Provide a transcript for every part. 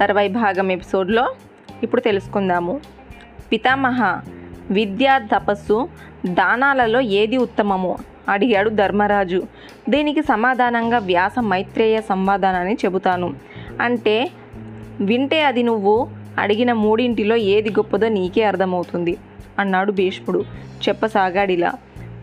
తర్వాయి భాగం ఎపిసోడ్లో ఇప్పుడు తెలుసుకుందాము. పితామహ విద్య తపస్సు దానాలలో ఏది ఉత్తమము? అడిగాడు ధర్మరాజు. దీనికి సమాధానంగా వ్యాస మైత్రేయ సంవాదానాన్ని చెబుతాను. అంటే వింటే అది నువ్వు అడిగిన మూడింటిలో ఏది గొప్పదో నీకే అర్థమవుతుంది అన్నాడు భీష్ముడు. చెప్పసాగాడిలా.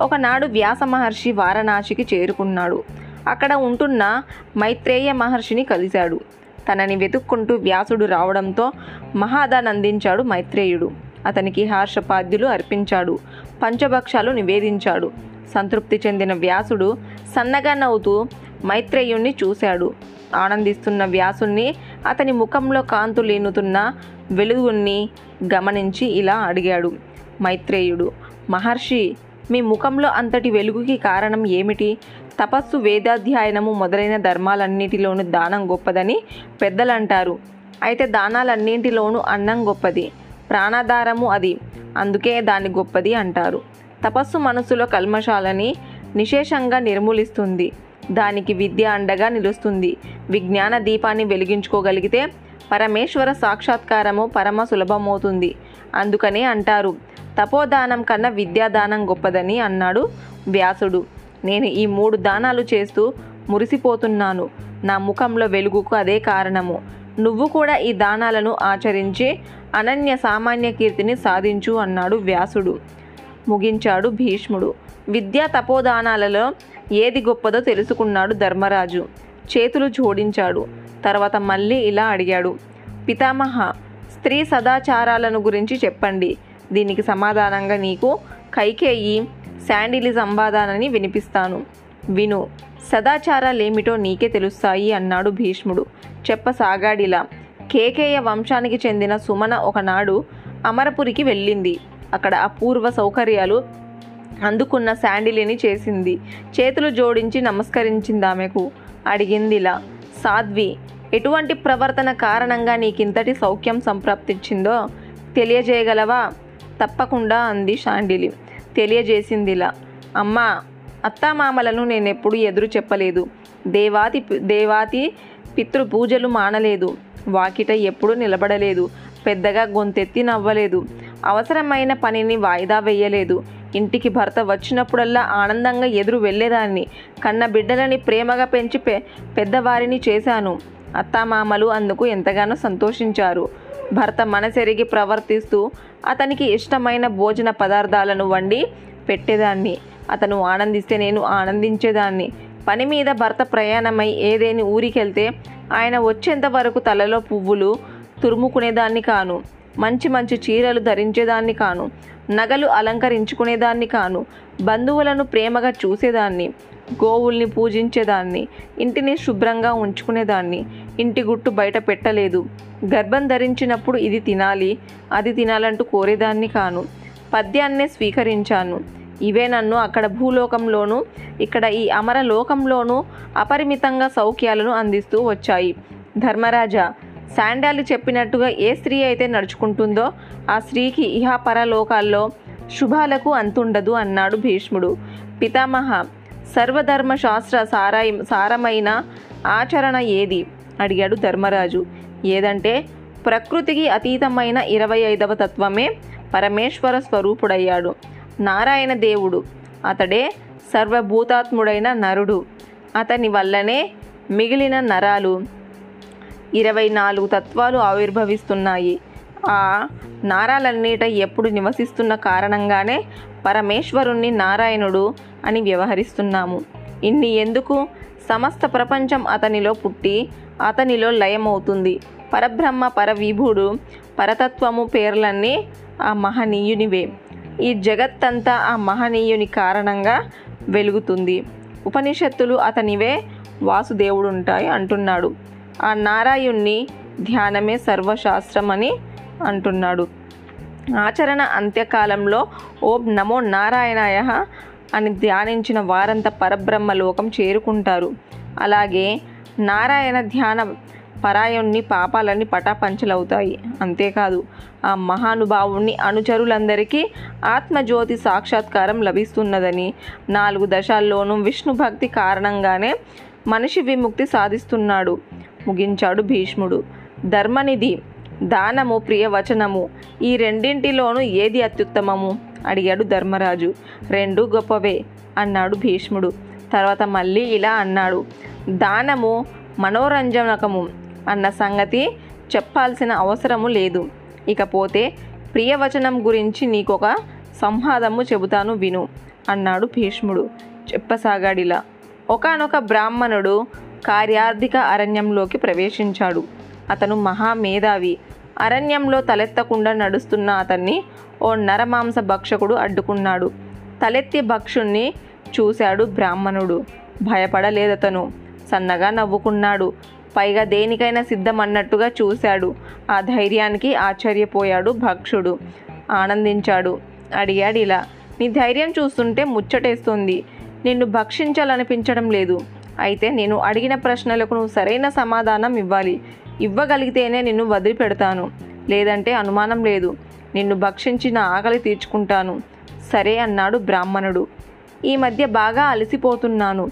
ఒకనాడు వ్యాస మహర్షి వారణాసికి చేరుకున్నాడు. అక్కడ ఉంటున్న మైత్రేయ మహర్షిని కలిశాడు. తనని వెతుక్కుంటూ వ్యాసుడు రావడంతో మహాదానందించాడు మైత్రేయుడు. అతనికి హర్షపాద్యులు అర్పించాడు. పంచభక్షాలు నివేదించాడు. సంతృప్తి చెందిన వ్యాసుడు సన్నగా నవ్వుతూ మైత్రేయుణ్ణి చూశాడు. ఆనందిస్తున్న వ్యాసుణ్ణి అతని ముఖంలో కాంతు లేనుతున్న వెలుగుని గమనించి ఇలా అడిగాడు. మైత్రేయుడు మహర్షి మీ ముఖంలో అంతటి వెలుగుకి కారణం ఏమిటి? తపస్సు వేదాధ్యయనము మొదలైన ధర్మాలన్నిటిలోనూ దానం గొప్పదని పెద్దలంటారు. అయితే దానాలన్నింటిలోనూ అన్నం గొప్పది ప్రాణాధారము అది అందుకే దాన్ని గొప్పది అంటారు. తపస్సు మనసులో కల్మషాలని నిశేషంగా నిర్మూలిస్తుంది. దానికి విద్య అండగా నిలుస్తుంది. విజ్ఞాన దీపాన్ని వెలిగించుకోగలిగితే పరమేశ్వర సాక్షాత్కారము పరమ సులభమవుతుంది. అందుకనే అంటారు తపోదానం కన్నా విద్యాదానం గొప్పదని అన్నాడు వ్యాసుడు. నేను ఈ మూడు దానాలు చేస్తూ మురిసిపోతున్నాను. నా ముఖంలో వెలుగుకు అదే కారణము. నువ్వు కూడా ఈ దానాలను ఆచరించి అనన్య సామాన్య కీర్తిని సాధించు అన్నాడు వ్యాసుడు. ముగించాడు భీష్ముడు. విద్యా తపోదానాలలో ఏది గొప్పదో తెలుసుకున్నాడు ధర్మరాజు. చేతులు జోడించాడు. తర్వాత మళ్ళీ ఇలా అడిగాడు. పితామహ స్త్రీ సదాచారాలను గురించి చెప్పండి. దీనికి సమాధానంగా నీకు కైకేయి శాండిలి సంవాదానని వినిపిస్తాను. విను సదాచారాలేమిటో నీకే తెలుస్తాయి అన్నాడు భీష్ముడు. చెప్పసాగాడిలా. కేకేయ వంశానికి చెందిన సుమన ఒకనాడు అమరపురికి వెళ్ళింది. అక్కడ అపూర్వ సౌకర్యాలు అందుకున్న శాండిలిని చేసింది. చేతులు జోడించి నమస్కరించింది ఆమెకు అడిగిందిలా. సాధ్వి ఎటువంటి ప్రవర్తన కారణంగా నీకింతటి సౌఖ్యం సంప్రాప్తించిందో తెలియజేయగలవా? తప్పకుండా అంది శాండిలి తెలియజేసిందిలా. అమ్మా అత్తామామలను నేనెప్పుడు ఎదురు చెప్పలేదు. దేవాతి దేవాతి పితృ పూజలు మానలేదు. వాకిట ఎప్పుడు నిలబడలేదు. పెద్దగా గొంతెత్తి నవ్వలేదు. అవసరమైన పనిని వాయిదా వేయలేదు. ఇంటికి భర్త వచ్చినప్పుడల్లా ఆనందంగా ఎదురు వెళ్ళేదాన్ని. కన్న బిడ్డలని ప్రేమగా పెంచి పె పెద్దవారిని చేశాను. అత్తామామలు అందుకు ఎంతగానో సంతోషించారు. భర్త మనసెరిగి ప్రవర్తిస్తూ అతనికి ఇష్టమైన భోజన పదార్థాలను వండి పెట్టేదాన్ని. అతను ఆనందిస్తే నేను ఆనందించేదాన్ని. పని మీద భర్త ప్రయాణమై ఏదేని ఊరికెళ్తే ఆయన వచ్చేంత వరకు తలలో పువ్వులు తురుముకునేదాన్ని కాను. మంచి మంచి చీరలు ధరించేదాన్ని కాను. నగలు అలంకరించుకునేదాన్ని కాను. బంధువులను ప్రేమగా చూసేదాన్ని. గోవుల్ని పూజించేదాన్ని. ఇంటిని శుభ్రంగా ఉంచుకునేదాన్ని. ఇంటి గుట్టు బయట పెట్టలేదు. గర్భం ధరించినప్పుడు ఇది తినాలి అది తినాలంటూ కోరేదాన్ని కాను. పద్యాన్నే స్వీకరించాను. ఇవే నన్ను అక్కడ భూలోకంలోనూ ఇక్కడ ఈ అమర లోకంలోనూ అపరిమితంగా సౌఖ్యాలను అందిస్తూ వచ్చాయి. ధర్మరాజా శాండాలి చెప్పినట్టుగా ఏ స్త్రీ అయితే నడుచుకుంటుందో ఆ స్త్రీకి ఇహాపరలోకాల్లో శుభాలకు అంతుండదు అన్నాడు భీష్ముడు. పితామహ సర్వధర్మ శాస్త్ర సారాయి సారమైన ఆచరణ ఏది? అడిగాడు ధర్మరాజు. ఏదంటే ప్రకృతికి అతీతమైన ఇరవై ఐదవ తత్వమే పరమేశ్వర స్వరూపుడయ్యాడు. నారాయణ దేవుడు. అతడే సర్వభూతాత్ముడైన నరుడు. అతని వల్లనే మిగిలిన నరాలు. ఇరవై నాలుగు తత్వాలు ఆవిర్భవిస్తున్నాయి. ఆ నారాలన్నిట ఎప్పుడు నివసిస్తున్న కారణంగానే పరమేశ్వరుణ్ణి నారాయణుడు అని వ్యవహరిస్తున్నాము. ఇన్ని ఎందుకు? సమస్త ప్రపంచం అతనిలో పుట్టి అతనిలో లయమవుతుంది. పరబ్రహ్మ పరవిభుడు పరతత్వము పేర్లన్నీ ఆ మహనీయునివే. ఈ జగత్తంతా ఆ మహనీయుని కారణంగా వెలుగుతుంది. ఉపనిషత్తులు అతనివే వాసుదేవుడుంటాయి అంటున్నాడు. ఆ నారాయణ్ణి ధ్యానమే సర్వశాస్త్రం అని అంటున్నాడు. ఆచరణ అంత్యకాలంలో ఓం నమో నారాయణాయ అని ధ్యానించిన వారంతా పరబ్రహ్మలోకం చేరుకుంటారు. అలాగే నారాయణ ధ్యాన పరాయణ్ణి పాపాలన్నీ పటాపంచలవుతాయి. అంతేకాదు ఆ మహానుభావుణ్ణి అనుచరులందరికీ ఆత్మజ్యోతి సాక్షాత్కారం లభిస్తున్నదని నాలుగు దశాల్లోనూ విష్ణు భక్తి కారణంగానే మనిషి విముక్తి సాధిస్తున్నాడు ముగించాడు భీష్ముడు. ధర్మనిధి దానము ప్రియవచనము ఈ రెండింటిలోనూ ఏది అత్యుత్తమము? అడిగాడు ధర్మరాజు. రెండు గొప్పవే అన్నాడు భీష్ముడు. తర్వాత మళ్ళీ ఇలా అన్నాడు. దానము మనోరంజనకము అన్న సంగతి చెప్పాల్సిన అవసరము లేదు. ఇకపోతే ప్రియవచనం గురించి నీకొక సంహాదము చెబుతాను విను అన్నాడు భీష్ముడు చెప్పసాగాడిలా. ఒకానొక బ్రాహ్మణుడు కార్యార్థిక అరణ్యంలోకి ప్రవేశించాడు. అతను మహామేధావి. అరణ్యంలో తలెత్తకుండా నడుస్తున్న అతన్ని ఓ నరమాంస భక్షకుడు అడ్డుకున్నాడు. తలెత్తి భక్షుణ్ణి చూశాడు బ్రాహ్మణుడు. భయపడలేదతను. సన్నగా నవ్వుకున్నాడు. పైగా దేనికైనా సిద్ధమన్నట్టుగా చూశాడు. ఆ ధైర్యానికి ఆశ్చర్యపోయాడు భక్షుడు. ఆనందించాడు. అడిగాడు ఇలా నీ ధైర్యం చూస్తుంటే ముచ్చటేస్తుంది. నిన్ను భక్షించాలనిపించడం లేదు. అయితే నేను అడిగిన ప్రశ్నలకు నువ్వు సరైన సమాధానం ఇవ్వాలి. ఇవ్వగలిగితేనే నిన్ను వదిలిపెడతాను. లేదంటే అనుమానం లేదు. నిన్ను భక్షించిన ఆకలి తీర్చుకుంటాను. సరే అన్నాడు బ్రాహ్మణుడు. ఈ మధ్య బాగా అలసిపోతున్నాను.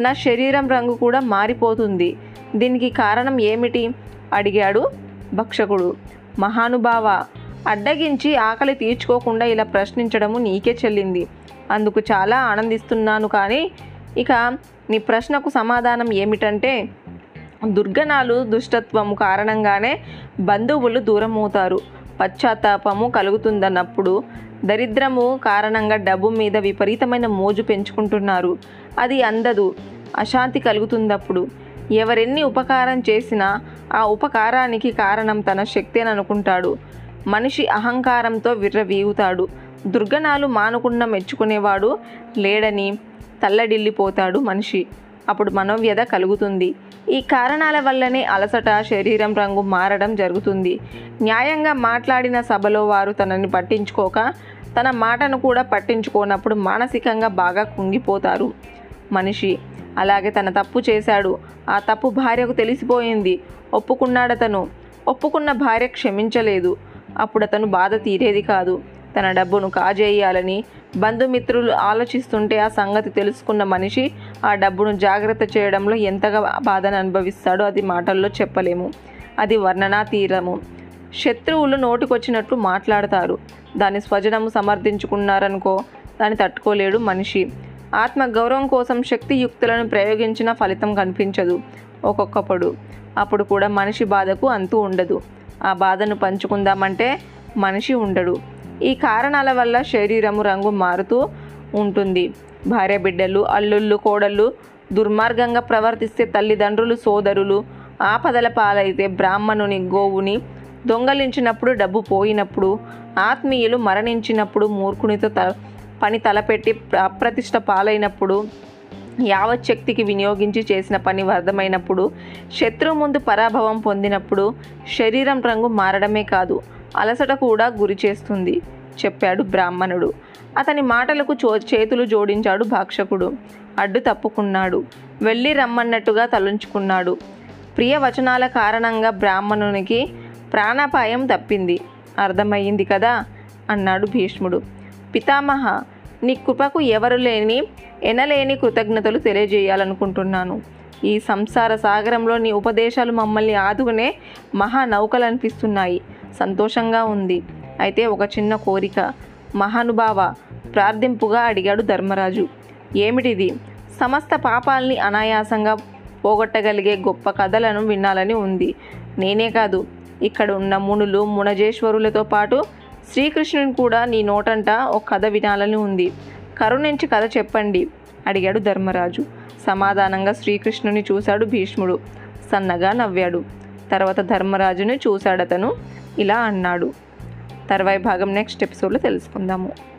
నా శరీరం రంగు కూడా మారిపోతుంది. దీనికి కారణం ఏమిటి? అడిగాడు భక్షకుడు. మహానుభావ అడ్డగించి ఆకలి తీర్చుకోకుండా ఇలా ప్రశ్నించడము నీకే చెల్లింది. అందుకు చాలా ఆనందిస్తున్నాను కానీ ఇక నీ ప్రశ్నకు సమాధానం ఏమిటంటే దుర్గణాలు దుష్టత్వము కారణంగానే బంధువులు దూరమవుతారు. పశ్చాత్తాపము కలుగుతుందన్నప్పుడు దరిద్రము కారణంగా డబ్బు మీద విపరీతమైన మోజు పెంచుకుంటున్నారు. అది అందదు. అశాంతి కలుగుతుందప్పుడు. ఎవరెన్ని ఉపకారం చేసినా ఆ ఉపకారానికి కారణం తన శక్తేననుకుంటాడు అనుకుంటాడు. మనిషి అహంకారంతో విర్రవీగుతాడు. దుర్గణాలు మానుకున్న మెచ్చుకునేవాడు లేడని తల్లడిల్లిపోతాడు మనిషి. అప్పుడు మనోవ్యధ కలుగుతుంది. ఈ కారణాల వల్లనే అలసట శరీరం రంగు మారడం జరుగుతుంది. న్యాయంగా మాట్లాడిన సభలో వారు తనని పట్టించుకోక తన మాటను కూడా పట్టించుకోనప్పుడు మానసికంగా బాగా కుంగిపోతారు. మనిషి. అలాగే తన తప్పు చేశాడు. ఆ తప్పు భార్యకు తెలిసిపోయింది. ఒప్పుకున్నాడతను. ఒప్పుకున్న భార్య క్షమించలేదు. అప్పుడు అతను బాధ తీరేది కాదు. తన డబ్బును కాజేయాలని బంధుమిత్రులు ఆలోచిస్తుంటే ఆ సంగతి తెలుసుకున్న మనిషి ఆ డబ్బును జాగ్రత్త చేయడంలో ఎంతగా బాధను అనుభవిస్తాడో అది మాటల్లో చెప్పలేము. అది వర్ణనాతీరము శత్రువులు నోటికొచ్చినట్లు మాట్లాడతారు. దాని స్వజనము సమర్థించుకున్నారనుకో దాన్ని తట్టుకోలేడు మనిషి. ఆత్మ గౌరవం కోసం శక్తియుక్తులను ప్రయోగించిన ఫలితం కనిపించదు. ఒక్కొక్కప్పుడు. అప్పుడు కూడా మనిషి బాధకు అంతు ఉండదు. ఆ బాధను పంచుకుందామంటే మనిషి ఉండడు. ఈ కారణాల వల్ల శరీరము రంగు మారుతూ ఉంటుంది. భార్య బిడ్డలు అల్లుళ్ళు కోడళ్ళు దుర్మార్గంగా ప్రవర్తిస్తే తల్లిదండ్రులు సోదరులు ఆపదల పాలైతే బ్రాహ్మణుని గోవుని దొంగలించినప్పుడు డబ్బు పోయినప్పుడు ఆత్మీయులు మరణించినప్పుడు మూర్ఖునితో త పని తలపెట్టి అప్రతిష్ట పాలైనప్పుడు యావత్ శక్తికి వినియోగించి చేసిన పని వర్ధమైనప్పుడు శత్రువు ముందు పరాభవం పొందినప్పుడు శరీరం రంగు మారడమే కాదు అలసట కూడా గురి చేస్తుంది చెప్పాడు బ్రాహ్మణుడు. అతని మాటలకు చో చేతులు జోడించాడు భాక్షకుడు. అడ్డు తప్పుకున్నాడు. వెళ్ళి రమ్మన్నట్టుగా తలుంచుకున్నాడు. ప్రియ వచనాల కారణంగా బ్రాహ్మణునికి ప్రాణాపాయం తప్పింది. అర్థమయ్యింది కదా? అన్నాడు భీష్ముడు. పితామహ నీ కృపకు ఎవరు లేని ఎనలేని కృతజ్ఞతలు తెలియజేయాలనుకుంటున్నాను. ఈ సంసార సాగరంలో నీ ఉపదేశాలు మమ్మల్ని ఆదుకునే మహా నౌకలు అనిపిస్తున్నాయి సంతోషంగా ఉంది. అయితే ఒక చిన్న కోరిక. మహానుభావ ప్రార్థింపుగా అడిగాడు ధర్మరాజు. ఏమిటిది? సమస్త పాపాల్ని అనాయాసంగా పోగొట్టగలిగే గొప్ప కథలను వినాలని ఉంది. నేనే కాదు ఇక్కడ ఉన్న మునులు మునజేశ్వరులతో పాటు శ్రీకృష్ణుని కూడా నీ నోటంట ఒక కథ వినాలని ఉంది. కరుణించి కథ చెప్పండి అడిగాడు ధర్మరాజు. సమాధానంగా శ్రీకృష్ణుని చూశాడు భీష్ముడు. సన్నగా నవ్వాడు. తర్వాత ధర్మరాజుని చూశాడతను ఇలా అన్నాడు. తర్వాయి భాగం నెక్స్ట్ ఎపిసోడ్లో తెలుసుకుందాము.